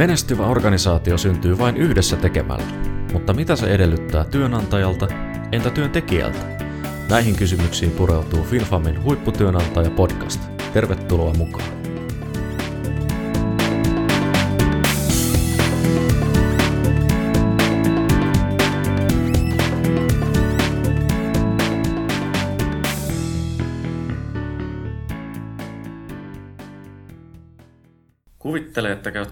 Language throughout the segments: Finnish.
Menestyvä organisaatio syntyy vain yhdessä tekemällä, mutta mitä se edellyttää työnantajalta, entä työntekijältä? Näihin kysymyksiin pureutuu Finfamin huipputyönantaja podcast. Tervetuloa mukaan!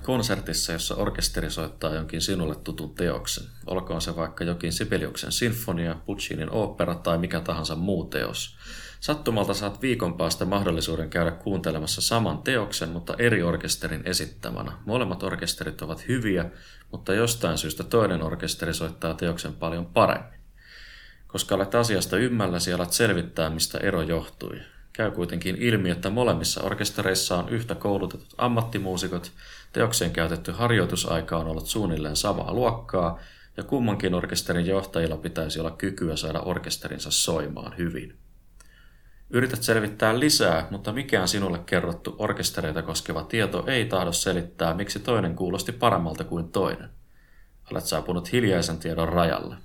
Konsertissa, jossa orkesteri soittaa jonkin sinulle tutun teoksen. Olkoon se vaikka jokin Sibeliuksen sinfonia, Puccinin opera tai mikä tahansa muu teos. Sattumalta saat viikon päästä mahdollisuuden käydä kuuntelemassa saman teoksen, mutta eri orkesterin esittämänä. Molemmat orkesterit ovat hyviä, mutta jostain syystä toinen orkesteri soittaa teoksen paljon paremmin. Koska olet asiasta ymmälläsi, alat selvittää, mistä ero johtui. Käy kuitenkin ilmi, että molemmissa orkestereissa on yhtä koulutetut ammattimuusikot, teokseen käytetty harjoitusaika on ollut suunnilleen samaa luokkaa, ja kummankin orkesterin johtajilla pitäisi olla kykyä saada orkesterinsa soimaan hyvin. Yrität selvittää lisää, mutta mikään sinulle kerrottu orkestereita koskeva tieto ei tahdo selittää, miksi toinen kuulosti paremmalta kuin toinen. Olet saapunut hiljaisen tiedon rajalle.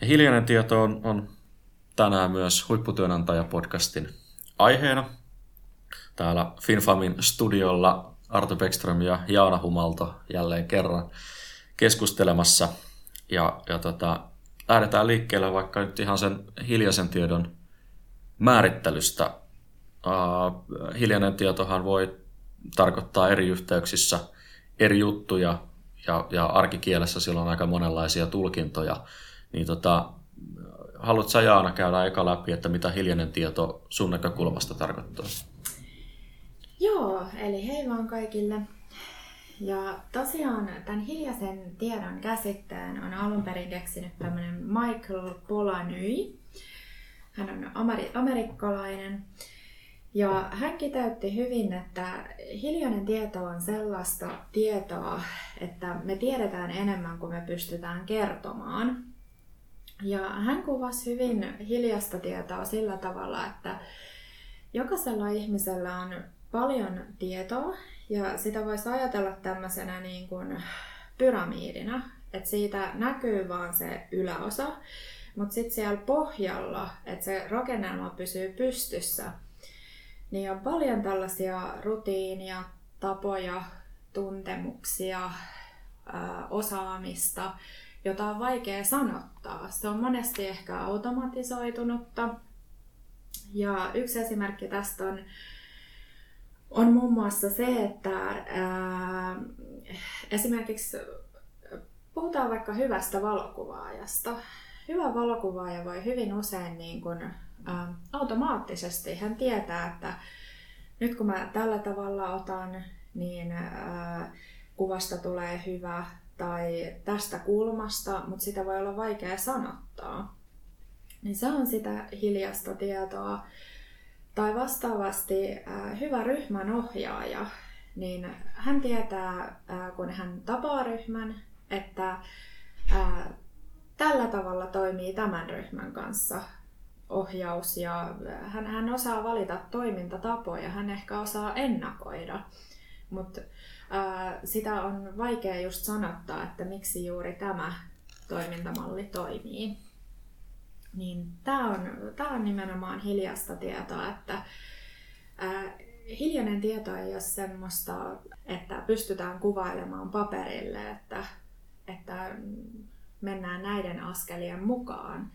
Ja hiljainen tieto on, on tänään myös huipputyönantaja-podcastin aiheena. Täällä Finfamin studiolla Arto Beckström ja Jaana Humalto jälleen kerran keskustelemassa. Ja, ja tota, lähdetään liikkeelle vaikka nyt ihan sen hiljaisen tiedon määrittelystä. Uh, hiljainen tietohan voi tarkoittaa eri yhteyksissä eri juttuja ja, ja arkikielessä sillä on aika monenlaisia tulkintoja. Niin tota, haluatko sä Jaana käydä eka läpi, että mitä hiljainen tieto sun näkökulmasta tarkoittaa? Joo, eli hei vaan kaikille. Ja tosiaan tämän hiljaisen tiedon käsitteen on alun perin keksinyt tämmöinen Michael Polanyi. Hän on amerikkalainen. Ja hän kiteytti hyvin, että hiljainen tieto on sellaista tietoa, että me tiedetään enemmän kuin me pystytään kertomaan. Ja hän kuvasi hyvin hiljasta tietoa sillä tavalla, että jokaisella ihmisellä on paljon tietoa ja sitä voisi ajatella tämmöisenä niin kuin pyramiidina, että siitä näkyy vaan se yläosa, mutta sitten siellä pohjalla, että se rakennelma pysyy pystyssä, niin on paljon tällaisia rutiinia, tapoja, tuntemuksia, osaamista, jota on vaikea sanottaa. Se on monesti ehkä automatisoitunutta. Ja yksi esimerkki tästä on, on muun muassa se, että ää, esimerkiksi puhutaan vaikka hyvästä valokuvaajasta. Hyvä valokuvaaja voi hyvin usein niin kuin, ää, automaattisesti, hän tietää, että nyt kun mä tällä tavalla otan, niin ää, kuvasta tulee hyvä, tai tästä kulmasta, mutta sitä voi olla vaikea sanottaa. Niin se on sitä hiljasta tietoa. Tai vastaavasti äh, hyvä ryhmän ohjaaja, niin hän tietää, äh, kun hän tapaa ryhmän, että äh, tällä tavalla toimii tämän ryhmän kanssa ohjaus ja hän, hän osaa valita toimintatapoja, hän ehkä osaa ennakoida. Mutta sitä on vaikea just sanottaa, että miksi juuri tämä toimintamalli toimii. Niin tämä on, tämä on nimenomaan hiljasta tietoa, että ää, hiljainen tieto ei ole semmoista, että pystytään kuvailemaan paperille, että, että mennään näiden askelien mukaan,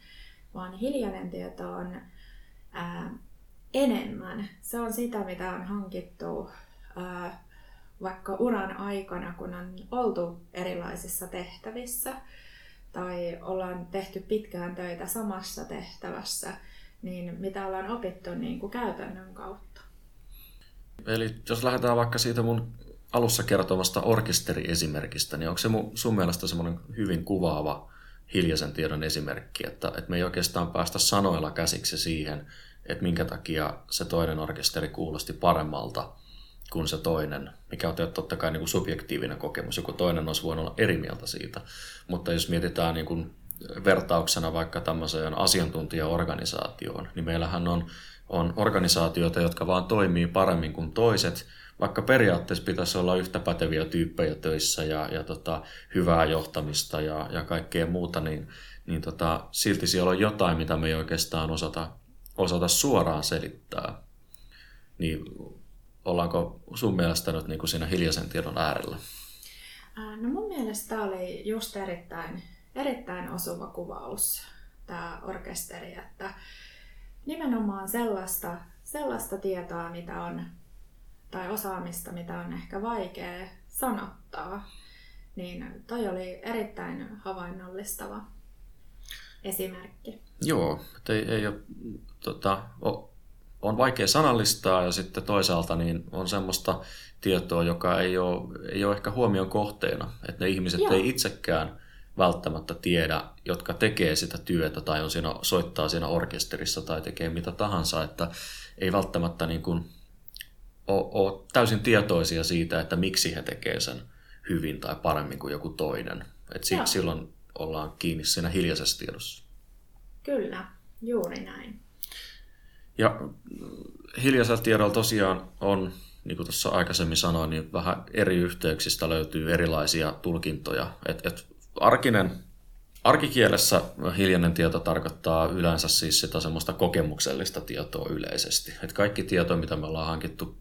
vaan hiljainen tieto on ää, enemmän. Se on sitä, mitä on hankittu ää, vaikka uran aikana, kun on oltu erilaisissa tehtävissä tai ollaan tehty pitkään töitä samassa tehtävässä, niin mitä ollaan opittu niin kuin käytännön kautta. Eli jos lähdetään vaikka siitä mun alussa kertovasta orkesteriesimerkistä, niin onko se sun mielestä semmoinen hyvin kuvaava hiljaisen tiedon esimerkki, että, että me ei oikeastaan päästä sanoilla käsiksi siihen, että minkä takia se toinen orkesteri kuulosti paremmalta kuin se toinen, mikä on totta kai niin kuin subjektiivinen kokemus. Joku toinen olisi voinut olla eri mieltä siitä. Mutta jos mietitään niin kuin vertauksena vaikka tämmöiseen asiantuntijaorganisaatioon, niin meillähän on, on organisaatioita, jotka vaan toimii paremmin kuin toiset, vaikka periaatteessa pitäisi olla yhtä päteviä tyyppejä töissä ja, ja tota, hyvää johtamista ja, ja kaikkea muuta, niin, niin tota, silti siellä on jotain, mitä me ei oikeastaan osata, osata suoraan selittää. Niin ollaanko sun mielestä nyt niin kuin siinä hiljaisen tiedon äärellä? No mun mielestä tämä oli just erittäin, erittäin osuva kuvaus, tämä orkesteri, että nimenomaan sellaista, sellaista tietoa, mitä on, tai osaamista, mitä on ehkä vaikea sanottaa, niin toi oli erittäin havainnollistava esimerkki. Joo, ei, ei ole, tota, on vaikea sanallistaa ja sitten toisaalta niin on semmoista tietoa, joka ei ole, ei ole ehkä huomion kohteena. Että ne ihmiset Joo. ei itsekään välttämättä tiedä, jotka tekee sitä työtä tai on siinä, soittaa siinä orkesterissa tai tekee mitä tahansa, että ei välttämättä niin kuin ole, ole täysin tietoisia siitä, että miksi he tekee sen hyvin tai paremmin kuin joku toinen. Et siksi silloin ollaan kiinni siinä hiljaisessa tiedossa. Kyllä, juuri näin. Ja hiljaisella tiedolla tosiaan on, niin kuin tuossa aikaisemmin sanoin, niin vähän eri yhteyksistä löytyy erilaisia tulkintoja. Et, et arkinen, arkikielessä hiljainen tieto tarkoittaa yleensä siis sitä semmoista kokemuksellista tietoa yleisesti. Et kaikki tieto, mitä me ollaan hankittu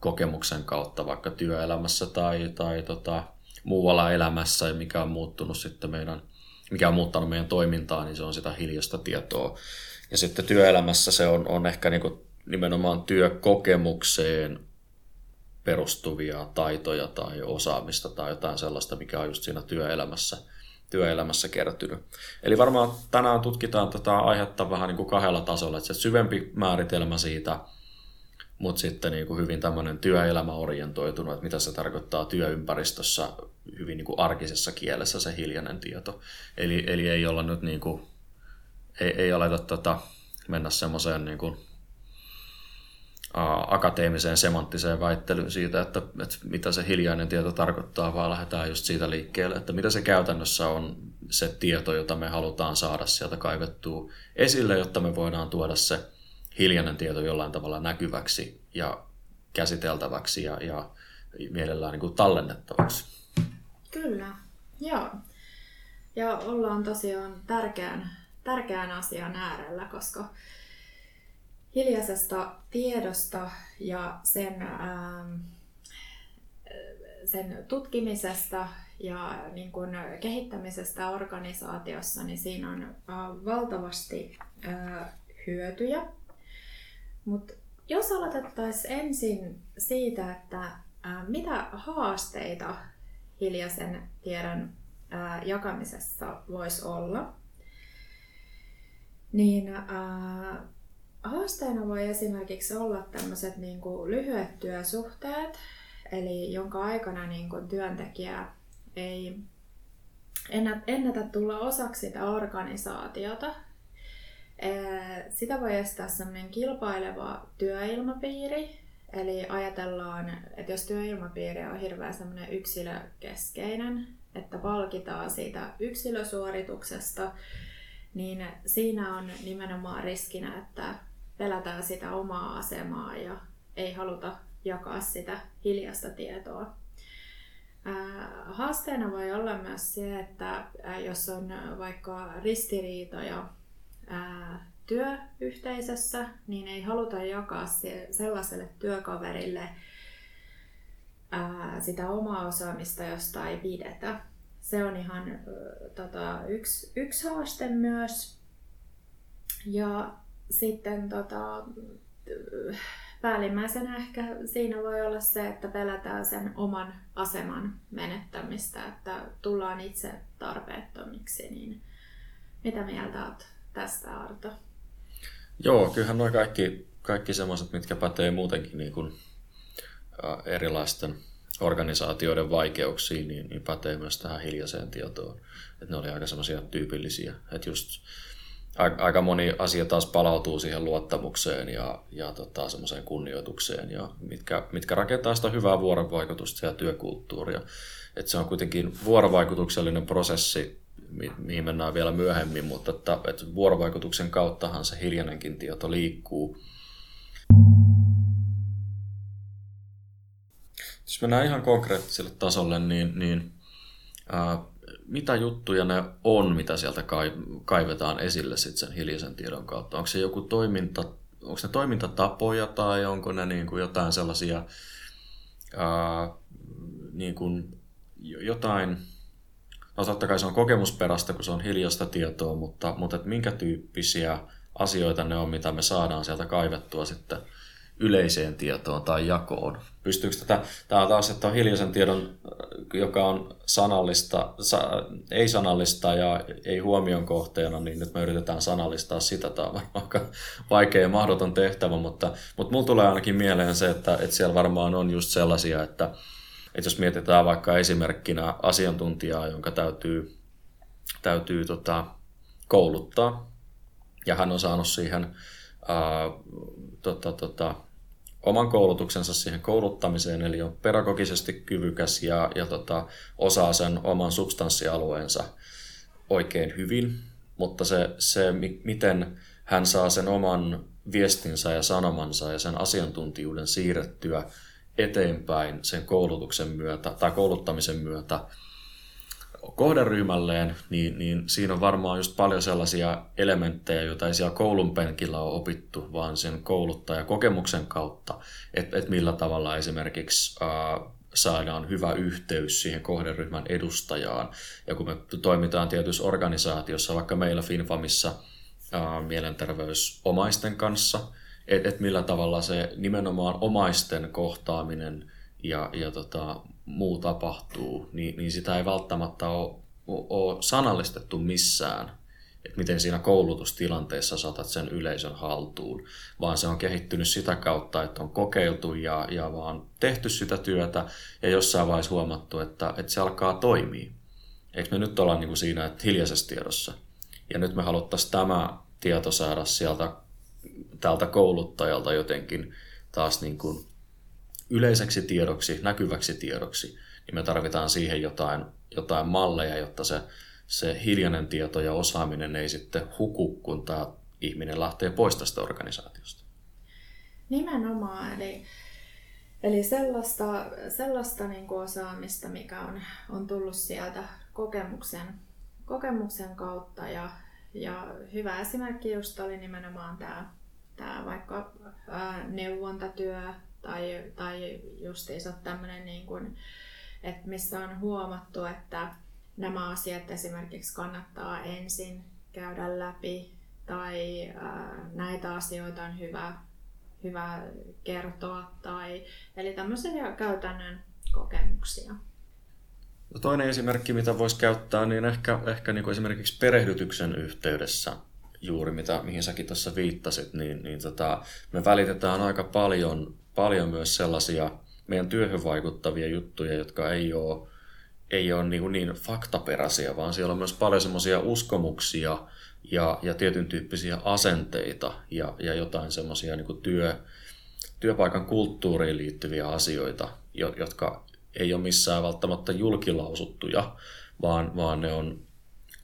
kokemuksen kautta vaikka työelämässä tai, tai tota, muualla elämässä ja mikä on muuttunut sitten meidän, mikä on muuttanut meidän toimintaa, niin se on sitä hiljasta tietoa. Ja sitten työelämässä se on, on ehkä niin kuin nimenomaan työkokemukseen perustuvia taitoja tai osaamista tai jotain sellaista, mikä on just siinä työelämässä, työelämässä kertynyt. Eli varmaan tänään tutkitaan tätä aihetta vähän niin kuin kahdella tasolla, että se syvempi määritelmä siitä, mutta sitten niin kuin hyvin tämmöinen työelämäorientoitunut, että mitä se tarkoittaa työympäristössä hyvin niin kuin arkisessa kielessä se hiljainen tieto. Eli, eli ei olla nyt niin kuin ei, ei aleta tota, mennä semmoiseen niin kuin, ä, akateemiseen semanttiseen väittelyyn siitä, että, että mitä se hiljainen tieto tarkoittaa, vaan lähdetään just siitä liikkeelle, että mitä se käytännössä on se tieto, jota me halutaan saada sieltä kaivettua esille, jotta me voidaan tuoda se hiljainen tieto jollain tavalla näkyväksi ja käsiteltäväksi ja, ja mielellään niin kuin tallennettavaksi. Kyllä, joo. Ja ollaan tosiaan tärkeän tärkeän asian äärellä, koska hiljaisesta tiedosta ja sen, ähm, sen tutkimisesta ja niin kuin kehittämisestä organisaatiossa, niin siinä on äh, valtavasti äh, hyötyjä. Mutta jos aloitettaisiin ensin siitä, että äh, mitä haasteita hiljaisen tiedon äh, jakamisessa voisi olla, niin äh, haasteena voi esimerkiksi olla tämmöiset niin lyhyet työsuhteet, eli jonka aikana niin kuin työntekijä ei ennätä tulla osaksi sitä organisaatiota. Sitä voi estää semmoinen kilpaileva työilmapiiri, eli ajatellaan, että jos työilmapiiri on hirveän semmoinen yksilökeskeinen, että palkitaan siitä yksilösuorituksesta, niin siinä on nimenomaan riskinä, että pelätään sitä omaa asemaa ja ei haluta jakaa sitä hiljasta tietoa. Haasteena voi olla myös se, että jos on vaikka ristiriitoja työyhteisössä, niin ei haluta jakaa sellaiselle työkaverille sitä omaa osaamista, josta ei pidetä se on ihan tota, yksi, yksi haaste myös. Ja sitten tota, päällimmäisenä ehkä siinä voi olla se, että pelätään sen oman aseman menettämistä, että tullaan itse tarpeettomiksi. Niin mitä mieltä olet tästä Arto? Joo, kyllähän nuo kaikki, kaikki semmoiset, mitkä pätee muutenkin niin kuin, erilaisten organisaatioiden vaikeuksiin, niin, niin pätee myös tähän hiljaiseen tietoon. Että ne oli aika semmoisia tyypillisiä. Että just aika moni asia taas palautuu siihen luottamukseen ja, ja tota, semmoiseen kunnioitukseen, ja mitkä, mitkä rakentaa sitä hyvää vuorovaikutusta ja työkulttuuria. Et se on kuitenkin vuorovaikutuksellinen prosessi, mi- mihin mennään vielä myöhemmin, mutta että, että vuorovaikutuksen kauttahan se hiljainenkin tieto liikkuu Jos mennään ihan konkreettiselle tasolle, niin, niin ää, mitä juttuja ne on, mitä sieltä kaivetaan esille sit sen hiljaisen tiedon kautta? Onko se joku toiminta, onko ne toimintatapoja tai onko ne niin kuin jotain sellaisia ää, niin kuin jotain, no totta kai se on kokemusperäistä, kun se on hiljaista tietoa, mutta, mutta et minkä tyyppisiä asioita ne on, mitä me saadaan sieltä kaivettua sitten yleiseen tietoon tai jakoon. Pystyykö tätä, tämä on taas, että on hiljaisen tiedon, joka on sanallista, sa, ei sanallista ja ei huomion kohteena, niin nyt me yritetään sanallistaa sitä. Tämä on aika vaikea ja mahdoton tehtävä, mutta, mutta mulla tulee ainakin mieleen se, että, että siellä varmaan on just sellaisia, että, että jos mietitään vaikka esimerkkinä asiantuntijaa, jonka täytyy, täytyy tota, kouluttaa, ja hän on saanut siihen ää, tota, tota, oman koulutuksensa siihen kouluttamiseen, eli on pedagogisesti kyvykäs ja, ja tota, osaa sen oman substanssialueensa oikein hyvin, mutta se, se miten hän saa sen oman viestinsä ja sanomansa ja sen asiantuntijuuden siirrettyä eteenpäin sen koulutuksen myötä tai kouluttamisen myötä kohderyhmälleen, niin, niin siinä on varmaan just paljon sellaisia elementtejä, joita ei siellä koulun penkillä ole opittu, vaan sen kouluttajakokemuksen kautta, että et millä tavalla esimerkiksi ää, saadaan hyvä yhteys siihen kohderyhmän edustajaan. Ja kun me toimitaan tietyssä organisaatiossa, vaikka meillä Finfamissa ää, mielenterveysomaisten kanssa, että et millä tavalla se nimenomaan omaisten kohtaaminen ja, ja tota, muu tapahtuu, niin, niin sitä ei välttämättä ole, ole sanallistettu missään, että miten siinä koulutustilanteessa saatat sen yleisön haltuun, vaan se on kehittynyt sitä kautta, että on kokeiltu ja, ja vaan tehty sitä työtä ja jossain vaiheessa huomattu, että, että se alkaa toimia. Eikö me nyt olla niin kuin siinä että hiljaisessa tiedossa? Ja nyt me haluttaisiin tämä tieto saada sieltä tältä kouluttajalta jotenkin taas niin kuin yleiseksi tiedoksi, näkyväksi tiedoksi, niin me tarvitaan siihen jotain, jotain malleja, jotta se, se hiljainen tieto ja osaaminen ei sitten huku, kun tämä ihminen lähtee pois tästä organisaatiosta. Nimenomaan, eli, eli sellaista, sellaista niin kuin osaamista, mikä on, on tullut sieltä kokemuksen, kokemuksen kautta ja, ja hyvä esimerkki just oli nimenomaan tämä, tämä vaikka ää, neuvontatyö tai, tai justiinsa tämmöinen, niin kuin, että missä on huomattu, että nämä asiat esimerkiksi kannattaa ensin käydä läpi tai ää, näitä asioita on hyvä, hyvä kertoa. Tai, eli tämmöisiä käytännön kokemuksia. No toinen esimerkki, mitä voisi käyttää, niin ehkä, ehkä niin kuin esimerkiksi perehdytyksen yhteydessä juuri, mitä, mihin säkin tuossa viittasit, niin, niin tota, me välitetään aika paljon paljon myös sellaisia meidän työhön vaikuttavia juttuja, jotka ei ole, ei ole niin, niin faktaperäisiä, vaan siellä on myös paljon semmoisia uskomuksia ja, ja tietyn tyyppisiä asenteita ja, ja jotain semmoisia niin työ, työpaikan kulttuuriin liittyviä asioita, jotka ei ole missään välttämättä julkilausuttuja, vaan, vaan ne on,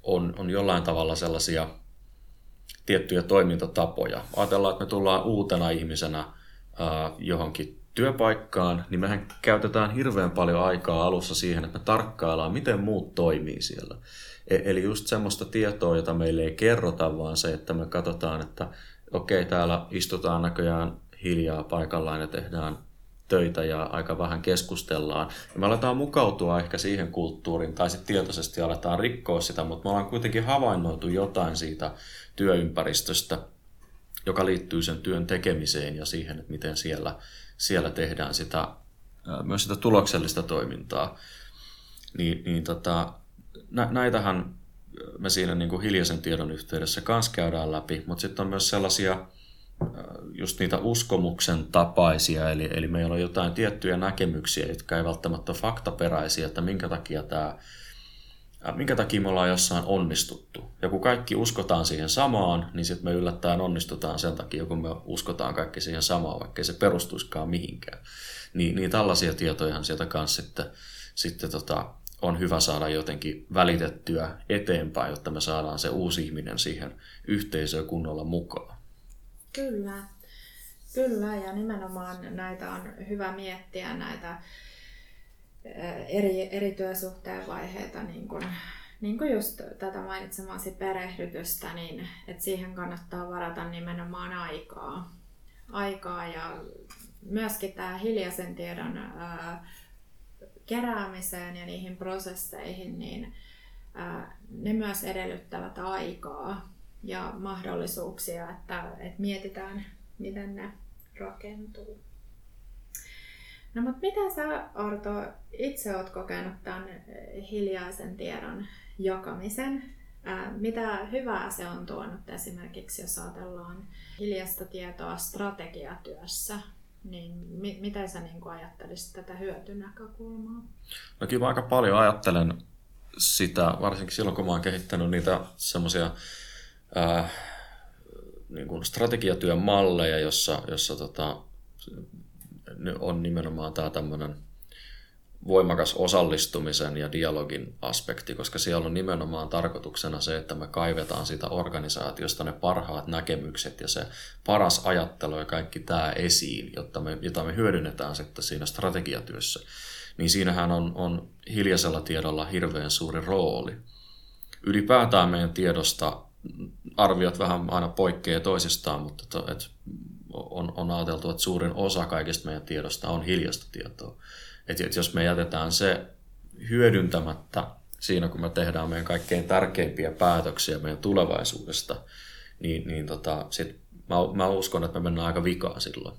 on, on jollain tavalla sellaisia tiettyjä toimintatapoja. Ajatellaan, että me tullaan uutena ihmisenä johonkin työpaikkaan, niin mehän käytetään hirveän paljon aikaa alussa siihen, että me tarkkaillaan, miten muut toimii siellä. E- eli just semmoista tietoa, jota meille ei kerrota, vaan se, että me katsotaan, että okei, okay, täällä istutaan näköjään hiljaa paikallaan ja tehdään töitä ja aika vähän keskustellaan. Ja me aletaan mukautua ehkä siihen kulttuuriin tai sitten tietoisesti aletaan rikkoa sitä, mutta me ollaan kuitenkin havainnoitu jotain siitä työympäristöstä, joka liittyy sen työn tekemiseen ja siihen, että miten siellä, siellä tehdään sitä, myös sitä tuloksellista toimintaa. Niin, niin tota, nä, näitähän me siinä niin kuin hiljaisen tiedon yhteydessä kanssa käydään läpi, mutta sitten on myös sellaisia just niitä uskomuksen tapaisia, eli, eli meillä on jotain tiettyjä näkemyksiä, jotka ei välttämättä faktaperäisiä, että minkä takia tämä minkä takia me ollaan jossain onnistuttu. Ja kun kaikki uskotaan siihen samaan, niin sitten me yllättäen onnistutaan sen takia, kun me uskotaan kaikki siihen samaan, vaikka se perustuiskaan mihinkään. Niin, niin tällaisia tietoja sieltä kanssa sitten, sitten tota, on hyvä saada jotenkin välitettyä eteenpäin, jotta me saadaan se uusi ihminen siihen yhteisöön kunnolla mukaan. Kyllä, kyllä ja nimenomaan näitä on hyvä miettiä näitä eri, eri työsuhteen vaiheita, niin kuin, niin kuin just tätä mainitsemasi perehdytystä, niin että siihen kannattaa varata nimenomaan aikaa. aikaa ja myöskin tämä hiljaisen tiedon ää, keräämiseen ja niihin prosesseihin, niin ää, ne myös edellyttävät aikaa ja mahdollisuuksia, että, että mietitään, miten ne rakentuu. No mutta mitä sä Arto itse oot kokenut tämän hiljaisen tiedon jakamisen? Mitä hyvää se on tuonut esimerkiksi, jos ajatellaan hiljaista tietoa strategiatyössä? Niin mi- miten sä niin ajattelisit tätä hyötynäkökulmaa? No kyllä mä aika paljon ajattelen sitä, varsinkin silloin kun mä oon kehittänyt niitä semmoisia niin strategiatyön malleja, jossa, jossa tota, on nimenomaan tämä tämmöinen voimakas osallistumisen ja dialogin aspekti, koska siellä on nimenomaan tarkoituksena se, että me kaivetaan sitä organisaatiosta ne parhaat näkemykset ja se paras ajattelu ja kaikki tämä esiin, jotta me, jota me hyödynnetään sitten siinä strategiatyössä. Niin siinähän on, on hiljaisella tiedolla hirveän suuri rooli. Ylipäätään meidän tiedosta arviot vähän aina poikkeaa toisistaan, mutta to, et on, on ajateltu, että suurin osa kaikista meidän tiedosta on hiljasta tietoa. Et, et jos me jätetään se hyödyntämättä siinä, kun me tehdään meidän kaikkein tärkeimpiä päätöksiä meidän tulevaisuudesta, niin, niin tota, sit mä, mä uskon, että me mennään aika vikaan silloin.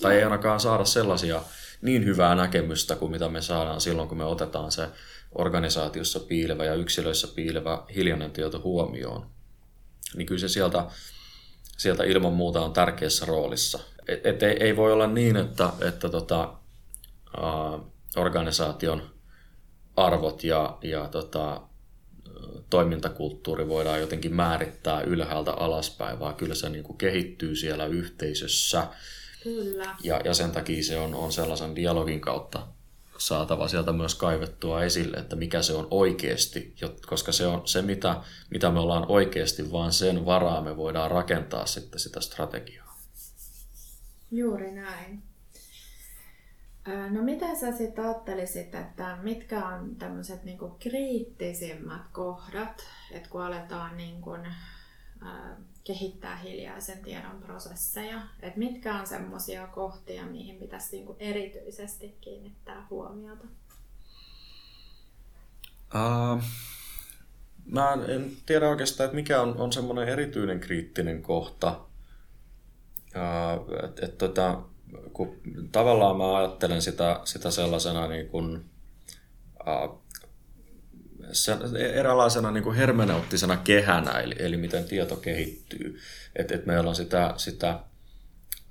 Tai ei ainakaan saada sellaisia niin hyvää näkemystä kuin mitä me saadaan silloin, kun me otetaan se organisaatiossa piilevä ja yksilöissä piilevä hiljainen tieto huomioon. Niin kyllä se sieltä sieltä ilman muuta on tärkeässä roolissa. Et, et ei, ei voi olla niin, että, että tota, organisaation arvot ja, ja tota, toimintakulttuuri voidaan jotenkin määrittää ylhäältä alaspäin, vaan kyllä se niin kuin kehittyy siellä yhteisössä. Kyllä. Ja, ja sen takia se on, on sellaisen dialogin kautta saatava sieltä myös kaivettua esille, että mikä se on oikeasti, koska se on se, mitä, mitä me ollaan oikeasti, vaan sen varaa me voidaan rakentaa sitten sitä strategiaa. Juuri näin. No mitä sä sitten ajattelisit, että mitkä on tämmöiset niinku kriittisimmät kohdat, että kun aletaan niinku, äh, kehittää hiljaisen tiedon prosesseja. Et mitkä on semmoisia kohtia, mihin pitäisi niinku erityisesti kiinnittää huomiota? Uh, mä en tiedä oikeastaan, että mikä on, on semmoinen erityinen kriittinen kohta. Uh, et, et, tota, kun tavallaan mä ajattelen sitä, sitä sellaisena niin kuin, uh, eräänlaisena niin kuin hermeneuttisena kehänä, eli, eli miten tieto kehittyy. Et, et meillä on sitä, sitä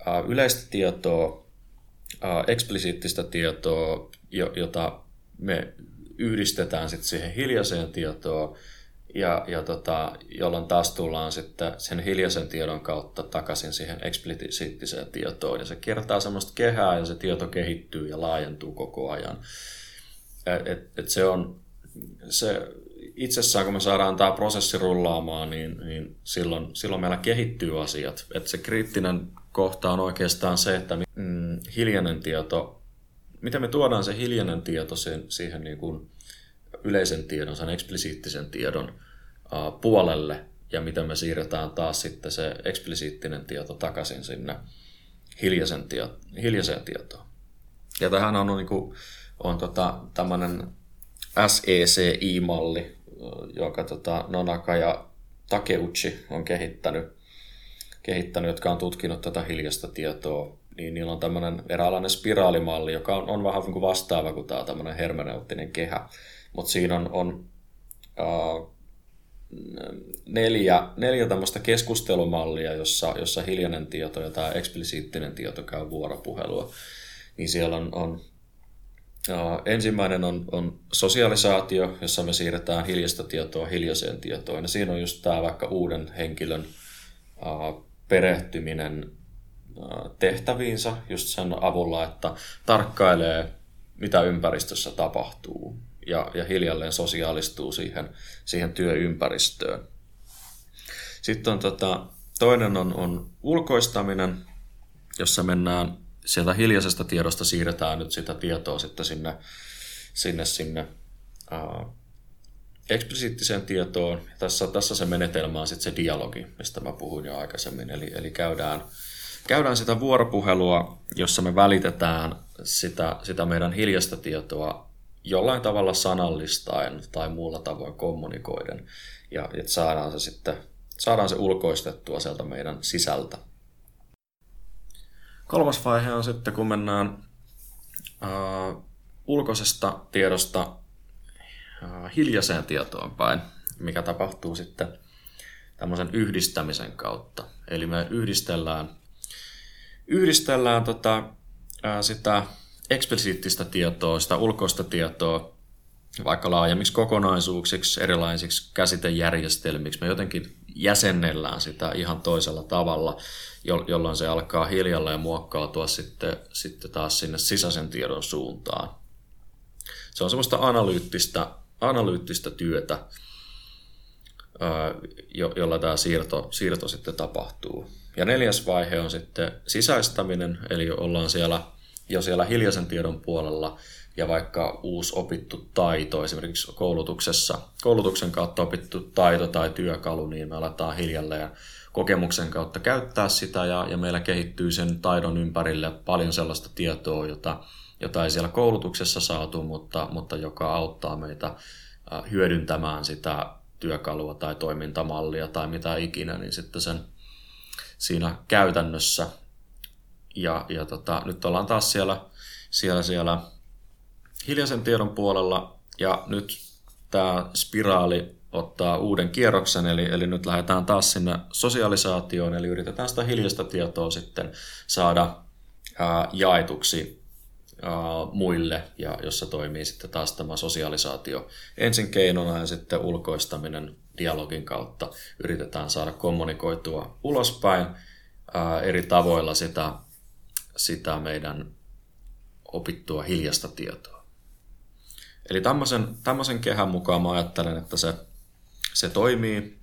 uh, yleistä tietoa, uh, eksplisiittistä tietoa, jota me yhdistetään sitten siihen hiljaiseen tietoon, ja, ja tota, jolloin taas tullaan sitten sen hiljaisen tiedon kautta takaisin siihen eksplisiittiseen tietoon. Ja se kertaa semmoista kehää ja se tieto kehittyy ja laajentuu koko ajan. Et, et se on se itsessään, kun me saadaan tämä prosessi rullaamaan, niin, niin silloin, silloin meillä kehittyy asiat. Et se kriittinen kohta on oikeastaan se, että mm, hiljainen tieto, miten me tuodaan se hiljainen tieto sen, siihen niin kuin yleisen tiedon, sen eksplisiittisen tiedon uh, puolelle, ja miten me siirretään taas sitten se eksplisiittinen tieto takaisin sinne hiljaisen, tie, hiljaiseen tietoon. Ja tähän on, niin kuin, on tota, tämmöinen SECI-malli, joka tota, Nonaka ja Takeuchi on kehittänyt, kehittänyt, jotka on tutkinut tätä hiljasta tietoa, niin niillä on tämmöinen eräänlainen spiraalimalli, joka on, on vähän kuin vastaava kuin tämä tämmöinen hermeneuttinen kehä. Mutta siinä on, on uh, neljä, neljä tämmöistä keskustelumallia, jossa, jossa hiljainen tieto ja tämä eksplisiittinen tieto käy vuoropuhelua. Niin siellä on, on Ensimmäinen on, on sosialisaatio, jossa me siirretään hiljasta tietoa hiljaiseen tietoon. Ja siinä on just tämä vaikka uuden henkilön perehtyminen tehtäviinsä just sen avulla, että tarkkailee, mitä ympäristössä tapahtuu ja, ja hiljalleen sosiaalistuu siihen, siihen työympäristöön. Sitten on tota, toinen on, on ulkoistaminen, jossa mennään sieltä hiljaisesta tiedosta siirretään nyt sitä tietoa sitten sinne, sinne, sinne ää, eksplisiittiseen tietoon. Tässä, tässä se menetelmä on sitten se dialogi, mistä mä puhuin jo aikaisemmin. Eli, eli käydään, käydään sitä vuoropuhelua, jossa me välitetään sitä, sitä meidän hiljasta tietoa jollain tavalla sanallistaen tai muulla tavoin kommunikoiden. Ja että saadaan se sitten saadaan se ulkoistettua sieltä meidän sisältä. Kolmas vaihe on sitten, kun mennään uh, ulkoisesta tiedosta uh, hiljaiseen tietoon päin, mikä tapahtuu sitten tämmöisen yhdistämisen kautta. Eli me yhdistellään, yhdistellään tota, uh, sitä eksplisiittistä tietoa, sitä ulkoista tietoa vaikka laajemmiksi kokonaisuuksiksi, erilaisiksi käsitejärjestelmiksi. Me jotenkin jäsennellään sitä ihan toisella tavalla, jolloin se alkaa hiljalleen muokkautua sitten, sitten taas sinne sisäisen tiedon suuntaan. Se on semmoista analyyttistä, analyyttistä työtä, jolla tämä siirto, siirto sitten tapahtuu. Ja neljäs vaihe on sitten sisäistäminen, eli ollaan siellä jo siellä hiljaisen tiedon puolella ja vaikka uusi opittu taito, esimerkiksi koulutuksessa, koulutuksen kautta opittu taito tai työkalu, niin me aletaan hiljalleen kokemuksen kautta käyttää sitä ja, ja meillä kehittyy sen taidon ympärille paljon sellaista tietoa, jota, jota ei siellä koulutuksessa saatu, mutta, mutta joka auttaa meitä hyödyntämään sitä työkalua tai toimintamallia tai mitä ikinä, niin sitten sen siinä käytännössä. Ja, ja tota, nyt ollaan taas siellä, siellä, siellä hiljaisen tiedon puolella ja nyt tämä spiraali ottaa uuden kierroksen, eli, eli nyt lähdetään taas sinne sosialisaatioon, eli yritetään sitä hiljaista tietoa sitten saada ää, jaetuksi ää, muille, ja jossa toimii sitten taas tämä sosialisaatio ensin keinona ja sitten ulkoistaminen dialogin kautta yritetään saada kommunikoitua ulospäin ää, eri tavoilla sitä, sitä meidän opittua hiljasta tietoa. Eli tämmöisen, tämmöisen kehän mukaan mä ajattelen, että se, se toimii.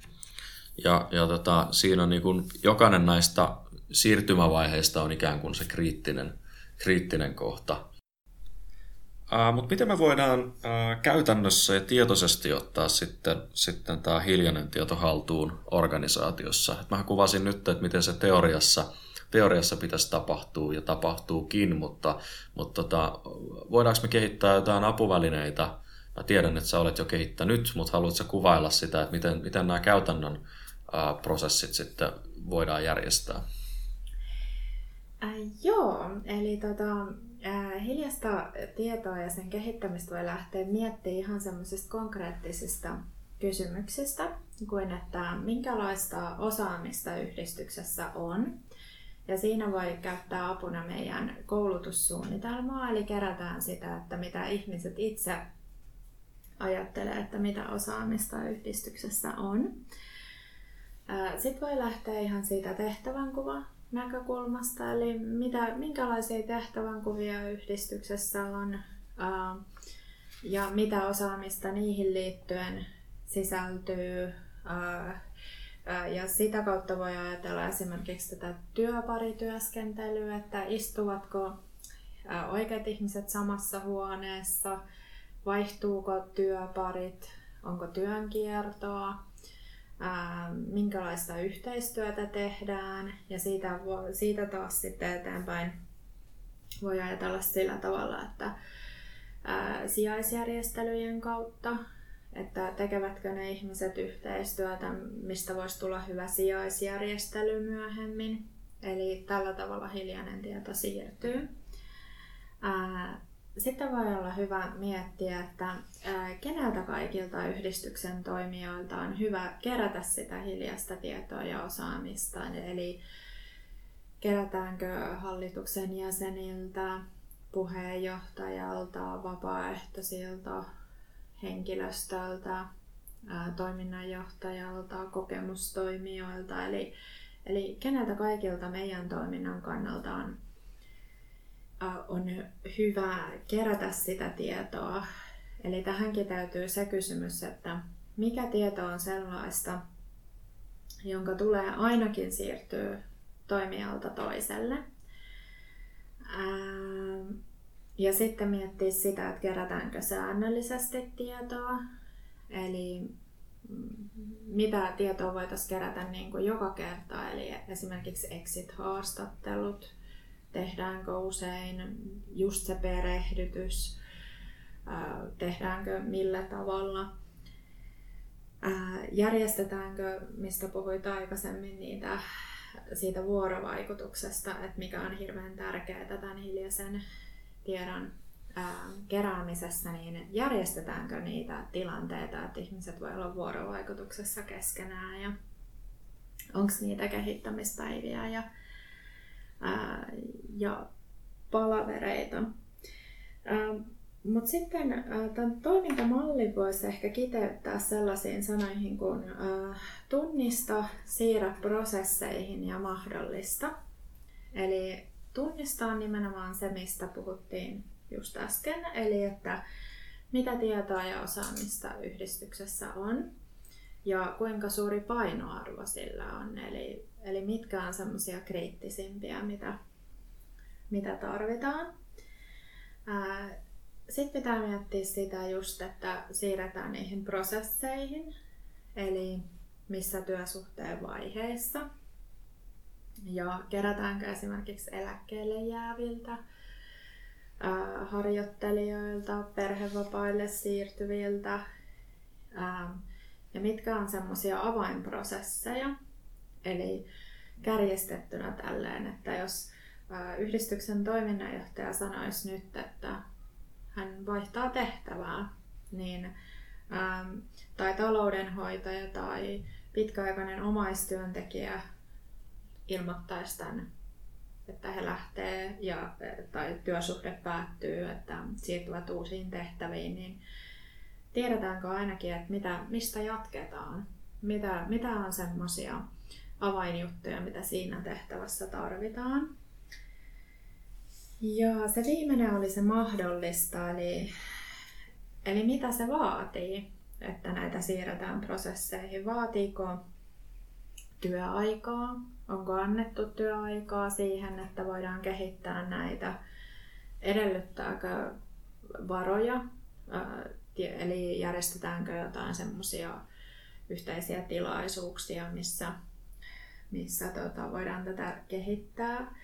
Ja, ja tota, siinä niin kuin jokainen näistä siirtymävaiheista on ikään kuin se kriittinen, kriittinen kohta. Uh, Mutta miten me voidaan uh, käytännössä ja tietoisesti ottaa sitten, sitten tämä hiljainen tieto haltuun organisaatiossa? mä kuvasin nyt, että miten se teoriassa – teoriassa pitäisi tapahtua ja tapahtuukin, mutta, mutta tota, voidaanko me kehittää jotain apuvälineitä? Mä tiedän, että sä olet jo kehittänyt, mutta haluatko kuvailla sitä, että miten, miten nämä käytännön ää, prosessit sitten voidaan järjestää? Äh, joo, eli tota, äh, hiljasta tietoa ja sen kehittämistä voi lähteä miettimään ihan semmoisista konkreettisista kysymyksistä, kuin että minkälaista osaamista yhdistyksessä on, ja siinä voi käyttää apuna meidän koulutussuunnitelmaa, eli kerätään sitä, että mitä ihmiset itse ajattelee, että mitä osaamista yhdistyksessä on. Sitten voi lähteä ihan siitä tehtävänkuva näkökulmasta, eli mitä, minkälaisia tehtävänkuvia yhdistyksessä on ja mitä osaamista niihin liittyen sisältyy ja sitä kautta voi ajatella esimerkiksi tätä työparityöskentelyä, että istuvatko oikeat ihmiset samassa huoneessa, vaihtuuko työparit, onko työnkiertoa, minkälaista yhteistyötä tehdään ja siitä, siitä taas sitten eteenpäin voi ajatella sillä tavalla, että sijaisjärjestelyjen kautta että tekevätkö ne ihmiset yhteistyötä, mistä voisi tulla hyvä sijaisjärjestely myöhemmin. Eli tällä tavalla hiljainen tieto siirtyy. Sitten voi olla hyvä miettiä, että keneltä kaikilta yhdistyksen toimijoilta on hyvä kerätä sitä hiljaista tietoa ja osaamista. Eli kerätäänkö hallituksen jäseniltä, puheenjohtajalta, vapaaehtoisilta, henkilöstöltä, toiminnanjohtajalta, kokemustoimijoilta, eli, eli keneltä kaikilta meidän toiminnan kannalta on, on hyvä kerätä sitä tietoa. Eli tähänkin täytyy se kysymys, että mikä tieto on sellaista, jonka tulee ainakin siirtyä toimijalta toiselle. Ja sitten miettiä sitä, että kerätäänkö säännöllisesti tietoa. Eli mm, mitä tietoa voitaisiin kerätä niin kuin joka kerta, eli esimerkiksi exit-haastattelut, tehdäänkö usein just se perehdytys, tehdäänkö millä tavalla, järjestetäänkö, mistä puhuit aikaisemmin, niitä, siitä vuorovaikutuksesta, että mikä on hirveän tärkeää tämän hiljaisen tiedon keräämisessä, niin järjestetäänkö niitä tilanteita, että ihmiset voi olla vuorovaikutuksessa keskenään ja onko niitä kehittämispäiviä ja, ää, ja palavereita. Mutta sitten tämän toimintamalli voisi ehkä kiteyttää sellaisiin sanoihin kuin tunnista, siirrä prosesseihin ja mahdollista. Eli tunnistaa nimenomaan se, mistä puhuttiin just äsken, eli että mitä tietoa ja osaamista yhdistyksessä on ja kuinka suuri painoarvo sillä on, eli, eli mitkä on semmoisia kriittisimpiä, mitä, mitä tarvitaan. Sitten pitää miettiä sitä just, että siirretään niihin prosesseihin, eli missä työsuhteen vaiheessa. Ja kerätäänkö esimerkiksi eläkkeelle jääviltä, harjoittelijoilta, perhevapaille siirtyviltä, ja mitkä on semmoisia avainprosesseja. Eli kärjestettynä tälleen, että jos yhdistyksen toiminnanjohtaja sanoisi nyt, että hän vaihtaa tehtävää, niin, tai taloudenhoitaja tai pitkäaikainen omaistyöntekijä ilmoittaisi tämän, että he lähtee ja, tai työsuhde päättyy, että siirtyvät uusiin tehtäviin, niin tiedetäänkö ainakin, että mitä, mistä jatketaan, mitä, mitä on semmoisia avainjuttuja, mitä siinä tehtävässä tarvitaan. Ja se viimeinen oli se mahdollista, eli, eli mitä se vaatii, että näitä siirretään prosesseihin. Vaatiiko työaikaa? Onko annettu työaikaa siihen, että voidaan kehittää näitä? Edellyttääkö varoja? Eli järjestetäänkö jotain semmoisia yhteisiä tilaisuuksia, missä, missä tota, voidaan tätä kehittää?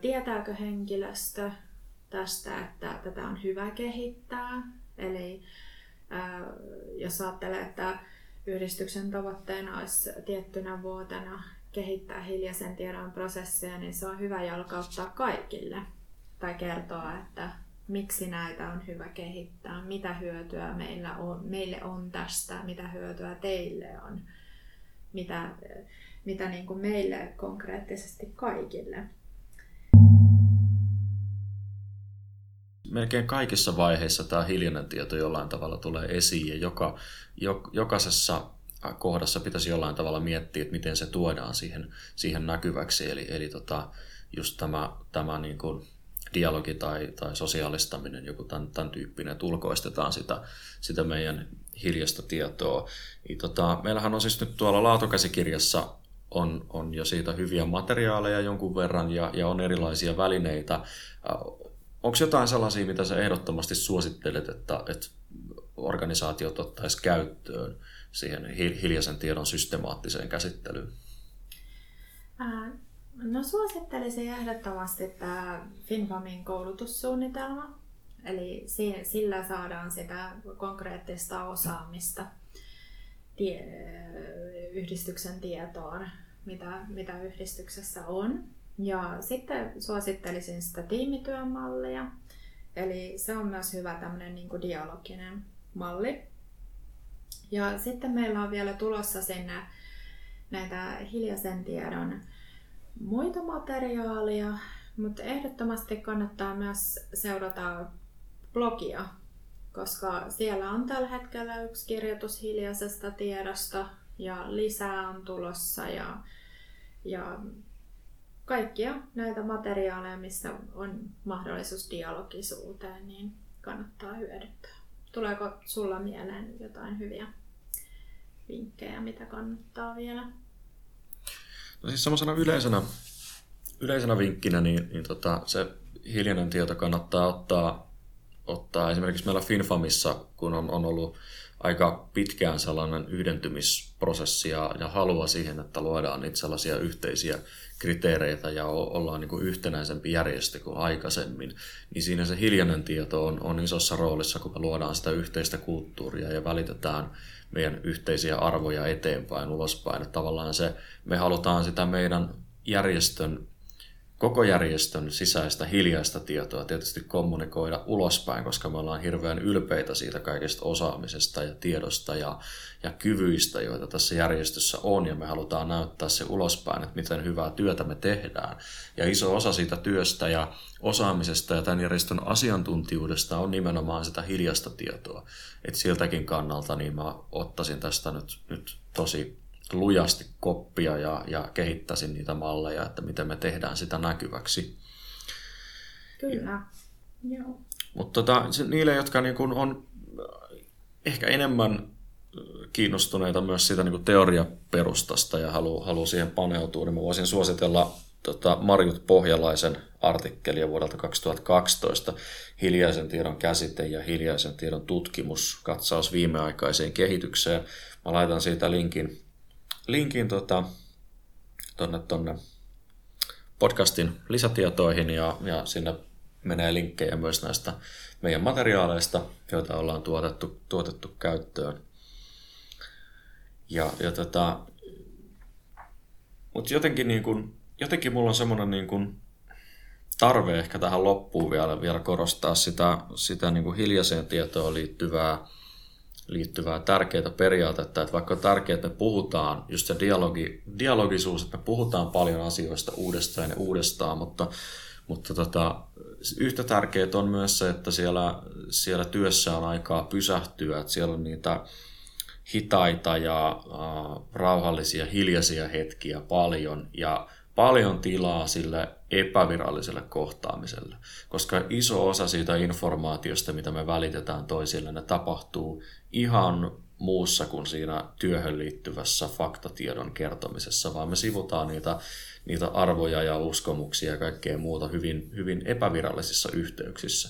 tietääkö henkilöstö tästä, että tätä on hyvä kehittää. Eli jos ajattelee, että yhdistyksen tavoitteena olisi tiettynä vuotena kehittää hiljaisen tiedon prosesseja, niin se on hyvä jalkauttaa kaikille. Tai kertoa, että miksi näitä on hyvä kehittää, mitä hyötyä meillä on, meille on tästä, mitä hyötyä teille on, mitä, mitä niin kuin meille konkreettisesti kaikille. melkein kaikissa vaiheissa tämä hiljainen tieto jollain tavalla tulee esiin ja joka, jo, jokaisessa kohdassa pitäisi jollain tavalla miettiä, että miten se tuodaan siihen, siihen näkyväksi. Eli, eli tota, just tämä, tämä niin kuin dialogi tai, tai sosiaalistaminen, joku tämän, tämän tyyppinen, että ulkoistetaan sitä, sitä meidän hiljasta tietoa. Niin tota, meillähän on siis nyt tuolla laatukäsikirjassa on, on jo siitä hyviä materiaaleja jonkun verran ja, ja on erilaisia välineitä onko jotain sellaisia, mitä sä ehdottomasti suosittelet, että, että organisaatiot ottaisi käyttöön siihen hiljaisen tiedon systemaattiseen käsittelyyn? no suosittelisin ehdottomasti tämä FinFamin koulutussuunnitelma. Eli sillä saadaan sitä konkreettista osaamista tie, yhdistyksen tietoon, mitä, mitä yhdistyksessä on. Ja sitten suosittelisin sitä tiimityömallia. Eli se on myös hyvä tämmöinen niin dialoginen malli. Ja sitten meillä on vielä tulossa sinne näitä hiljaisen tiedon muita materiaalia, mutta ehdottomasti kannattaa myös seurata blogia, koska siellä on tällä hetkellä yksi kirjoitus hiljaisesta tiedosta ja lisää on tulossa ja, ja kaikkia näitä materiaaleja, missä on mahdollisuus dialogisuuteen, niin kannattaa hyödyntää. Tuleeko sulla mieleen jotain hyviä vinkkejä, mitä kannattaa vielä? No siis semmoisena yleisenä, yleisenä vinkkinä, niin, niin tota, se hiljainen tieto kannattaa ottaa, ottaa esimerkiksi meillä Finfamissa, kun on, on ollut aika pitkään sellainen yhdentymisprosessi ja, ja halua siihen, että luodaan niitä sellaisia yhteisiä kriteereitä ja ollaan niin kuin yhtenäisempi järjestö kuin aikaisemmin, niin siinä se hiljainen tieto on, on isossa roolissa, kun me luodaan sitä yhteistä kulttuuria ja välitetään meidän yhteisiä arvoja eteenpäin, ulospäin. Että tavallaan se, me halutaan sitä meidän järjestön koko järjestön sisäistä hiljaista tietoa tietysti kommunikoida ulospäin, koska me ollaan hirveän ylpeitä siitä kaikesta osaamisesta ja tiedosta ja, ja kyvyistä, joita tässä järjestössä on, ja me halutaan näyttää se ulospäin, että miten hyvää työtä me tehdään. Ja iso osa siitä työstä ja osaamisesta ja tämän järjestön asiantuntijuudesta on nimenomaan sitä hiljaista tietoa. Että siltäkin kannalta niin mä ottaisin tästä nyt, nyt tosi lujasti koppia ja, ja kehittäisin niitä malleja, että miten me tehdään sitä näkyväksi. Kyllä, joo. Mutta tota, niille, jotka niin kun on ehkä enemmän kiinnostuneita myös siitä niin teoriaperustasta ja haluaa halu siihen paneutua, niin mä voisin suositella tota, Marjut Pohjalaisen artikkelia vuodelta 2012, Hiljaisen tiedon käsite ja hiljaisen tiedon tutkimus, katsaus viimeaikaiseen kehitykseen. Mä laitan siitä linkin linkin tota, tonne, tonne podcastin lisätietoihin ja, ja sinne menee linkkejä myös näistä meidän materiaaleista, joita ollaan tuotettu, tuotettu käyttöön. Ja, ja tota, mutta jotenkin, niin kun, jotenkin mulla on semmoinen niin kun tarve ehkä tähän loppuun vielä, vielä korostaa sitä, sitä niin kuin hiljaiseen tietoon liittyvää liittyvää tärkeää periaatetta, että vaikka on tärkeää, että me puhutaan, just se dialogi, dialogisuus, että me puhutaan paljon asioista uudestaan ja uudestaan, mutta, mutta tota, yhtä tärkeää on myös se, että siellä, siellä työssä on aikaa pysähtyä, että siellä on niitä hitaita ja äh, rauhallisia, hiljaisia hetkiä paljon ja paljon tilaa sille epäviralliselle kohtaamiselle, koska iso osa siitä informaatiosta, mitä me välitetään toisille, ne tapahtuu ihan muussa kuin siinä työhön liittyvässä faktatiedon kertomisessa, vaan me sivutaan niitä, niitä arvoja ja uskomuksia ja kaikkea muuta hyvin, hyvin epävirallisissa yhteyksissä.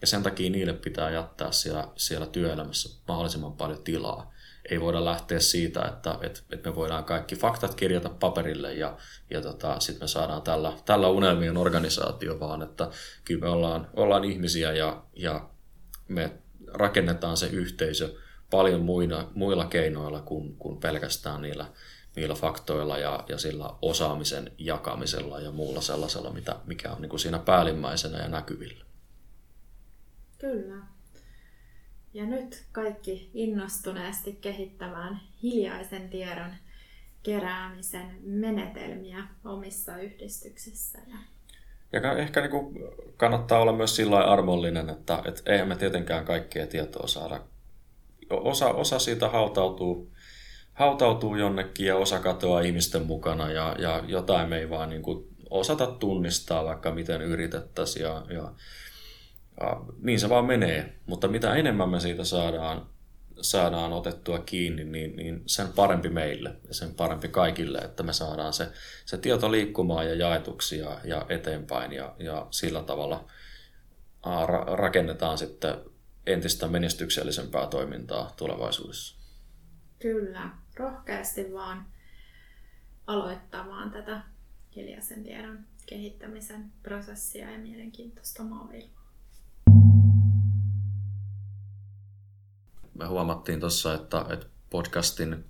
Ja sen takia niille pitää jättää siellä, siellä työelämässä mahdollisimman paljon tilaa ei voida lähteä siitä, että, että, että me voidaan kaikki faktat kirjata paperille ja, ja tota, sitten me saadaan tällä, tällä unelmien organisaatio, vaan että kyllä me ollaan, ollaan ihmisiä ja, ja me rakennetaan se yhteisö paljon muina, muilla keinoilla kuin, kuin pelkästään niillä, niillä faktoilla ja, ja sillä osaamisen jakamisella ja muulla sellaisella, mitä, mikä on niin kuin siinä päällimmäisenä ja näkyvillä. Kyllä. Ja nyt kaikki innostuneesti kehittämään hiljaisen tiedon keräämisen menetelmiä omissa yhdistyksissä. Ja ehkä niin kuin kannattaa olla myös sillä armollinen, että, että eihän me tietenkään kaikkea tietoa saada. Osa, osa siitä hautautuu, hautautuu jonnekin ja osa katoaa ihmisten mukana ja, ja jotain me ei vaan niin kuin osata tunnistaa, vaikka miten yritettäisiin. Ja, ja niin se vaan menee, mutta mitä enemmän me siitä saadaan, saadaan otettua kiinni, niin, niin sen parempi meille ja sen parempi kaikille, että me saadaan se, se tieto liikkumaan ja jaetuksi ja, ja eteenpäin ja, ja sillä tavalla ra- rakennetaan sitten entistä menestyksellisempää toimintaa tulevaisuudessa. Kyllä, rohkeasti vaan aloittamaan tätä hiljaisen tiedon kehittämisen prosessia ja mielenkiintoista maailmaa. Me huomattiin tuossa, että, että podcastin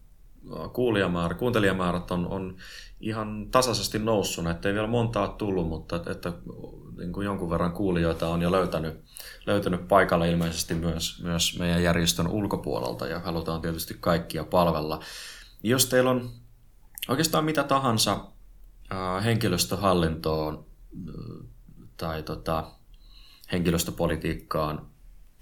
kuulijamäärä, kuuntelijamäärät on, on ihan tasaisesti noussut. Että ei vielä montaa tullut, mutta että, että niin kuin jonkun verran kuulijoita on jo löytänyt, löytänyt paikalle ilmeisesti myös, myös meidän järjestön ulkopuolelta ja halutaan tietysti kaikkia palvella. Jos teillä on oikeastaan mitä tahansa henkilöstöhallintoon tai tota, henkilöstöpolitiikkaan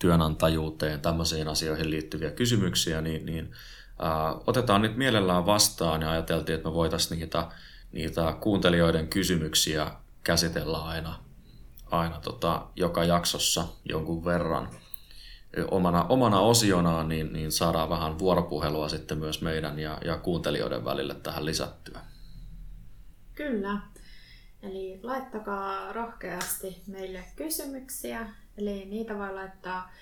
työnantajuuteen, tämmöisiin asioihin liittyviä kysymyksiä, niin, niin ää, otetaan nyt mielellään vastaan ja ajateltiin, että me voitaisiin niitä, niitä kuuntelijoiden kysymyksiä käsitellä aina, aina tota, joka jaksossa jonkun verran omana, omana osionaan, niin, niin saadaan vähän vuoropuhelua sitten myös meidän ja, ja kuuntelijoiden välille tähän lisättyä. Kyllä. Eli laittakaa rohkeasti meille kysymyksiä. Eli niitä voi laittaa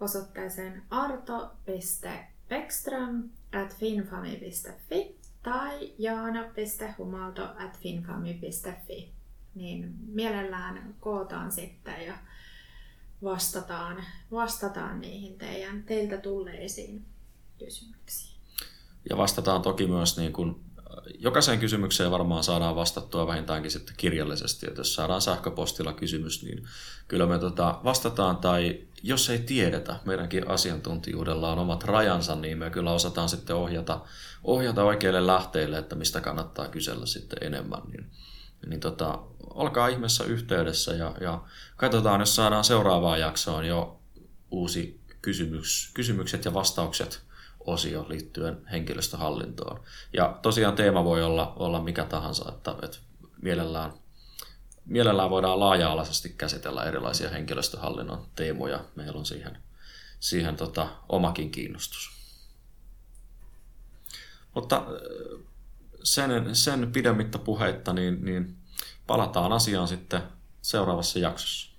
osoitteeseen arto.beckström at finfami.fi tai jaana.humalto at finfami.fi. Niin mielellään kootaan sitten ja vastataan, vastataan niihin teidän, teiltä tulleisiin kysymyksiin. Ja vastataan toki myös niin kuin jokaiseen kysymykseen varmaan saadaan vastattua vähintäänkin sitten kirjallisesti. Että jos saadaan sähköpostilla kysymys, niin kyllä me tota vastataan. Tai jos ei tiedetä, meidänkin asiantuntijuudella on omat rajansa, niin me kyllä osataan sitten ohjata, ohjata oikeille lähteille, että mistä kannattaa kysellä sitten enemmän. Niin, niin tota, olkaa ihmeessä yhteydessä ja, ja katsotaan, jos saadaan seuraavaan jaksoon jo uusi kysymys, kysymykset ja vastaukset osio liittyen henkilöstöhallintoon. Ja tosiaan teema voi olla, olla mikä tahansa, että, että mielellään, mielellään voidaan laaja-alaisesti käsitellä erilaisia henkilöstöhallinnon teemoja. Meillä on siihen, siihen tota, omakin kiinnostus. Mutta sen, sen pidemmittä puheitta, niin, niin palataan asiaan sitten seuraavassa jaksossa.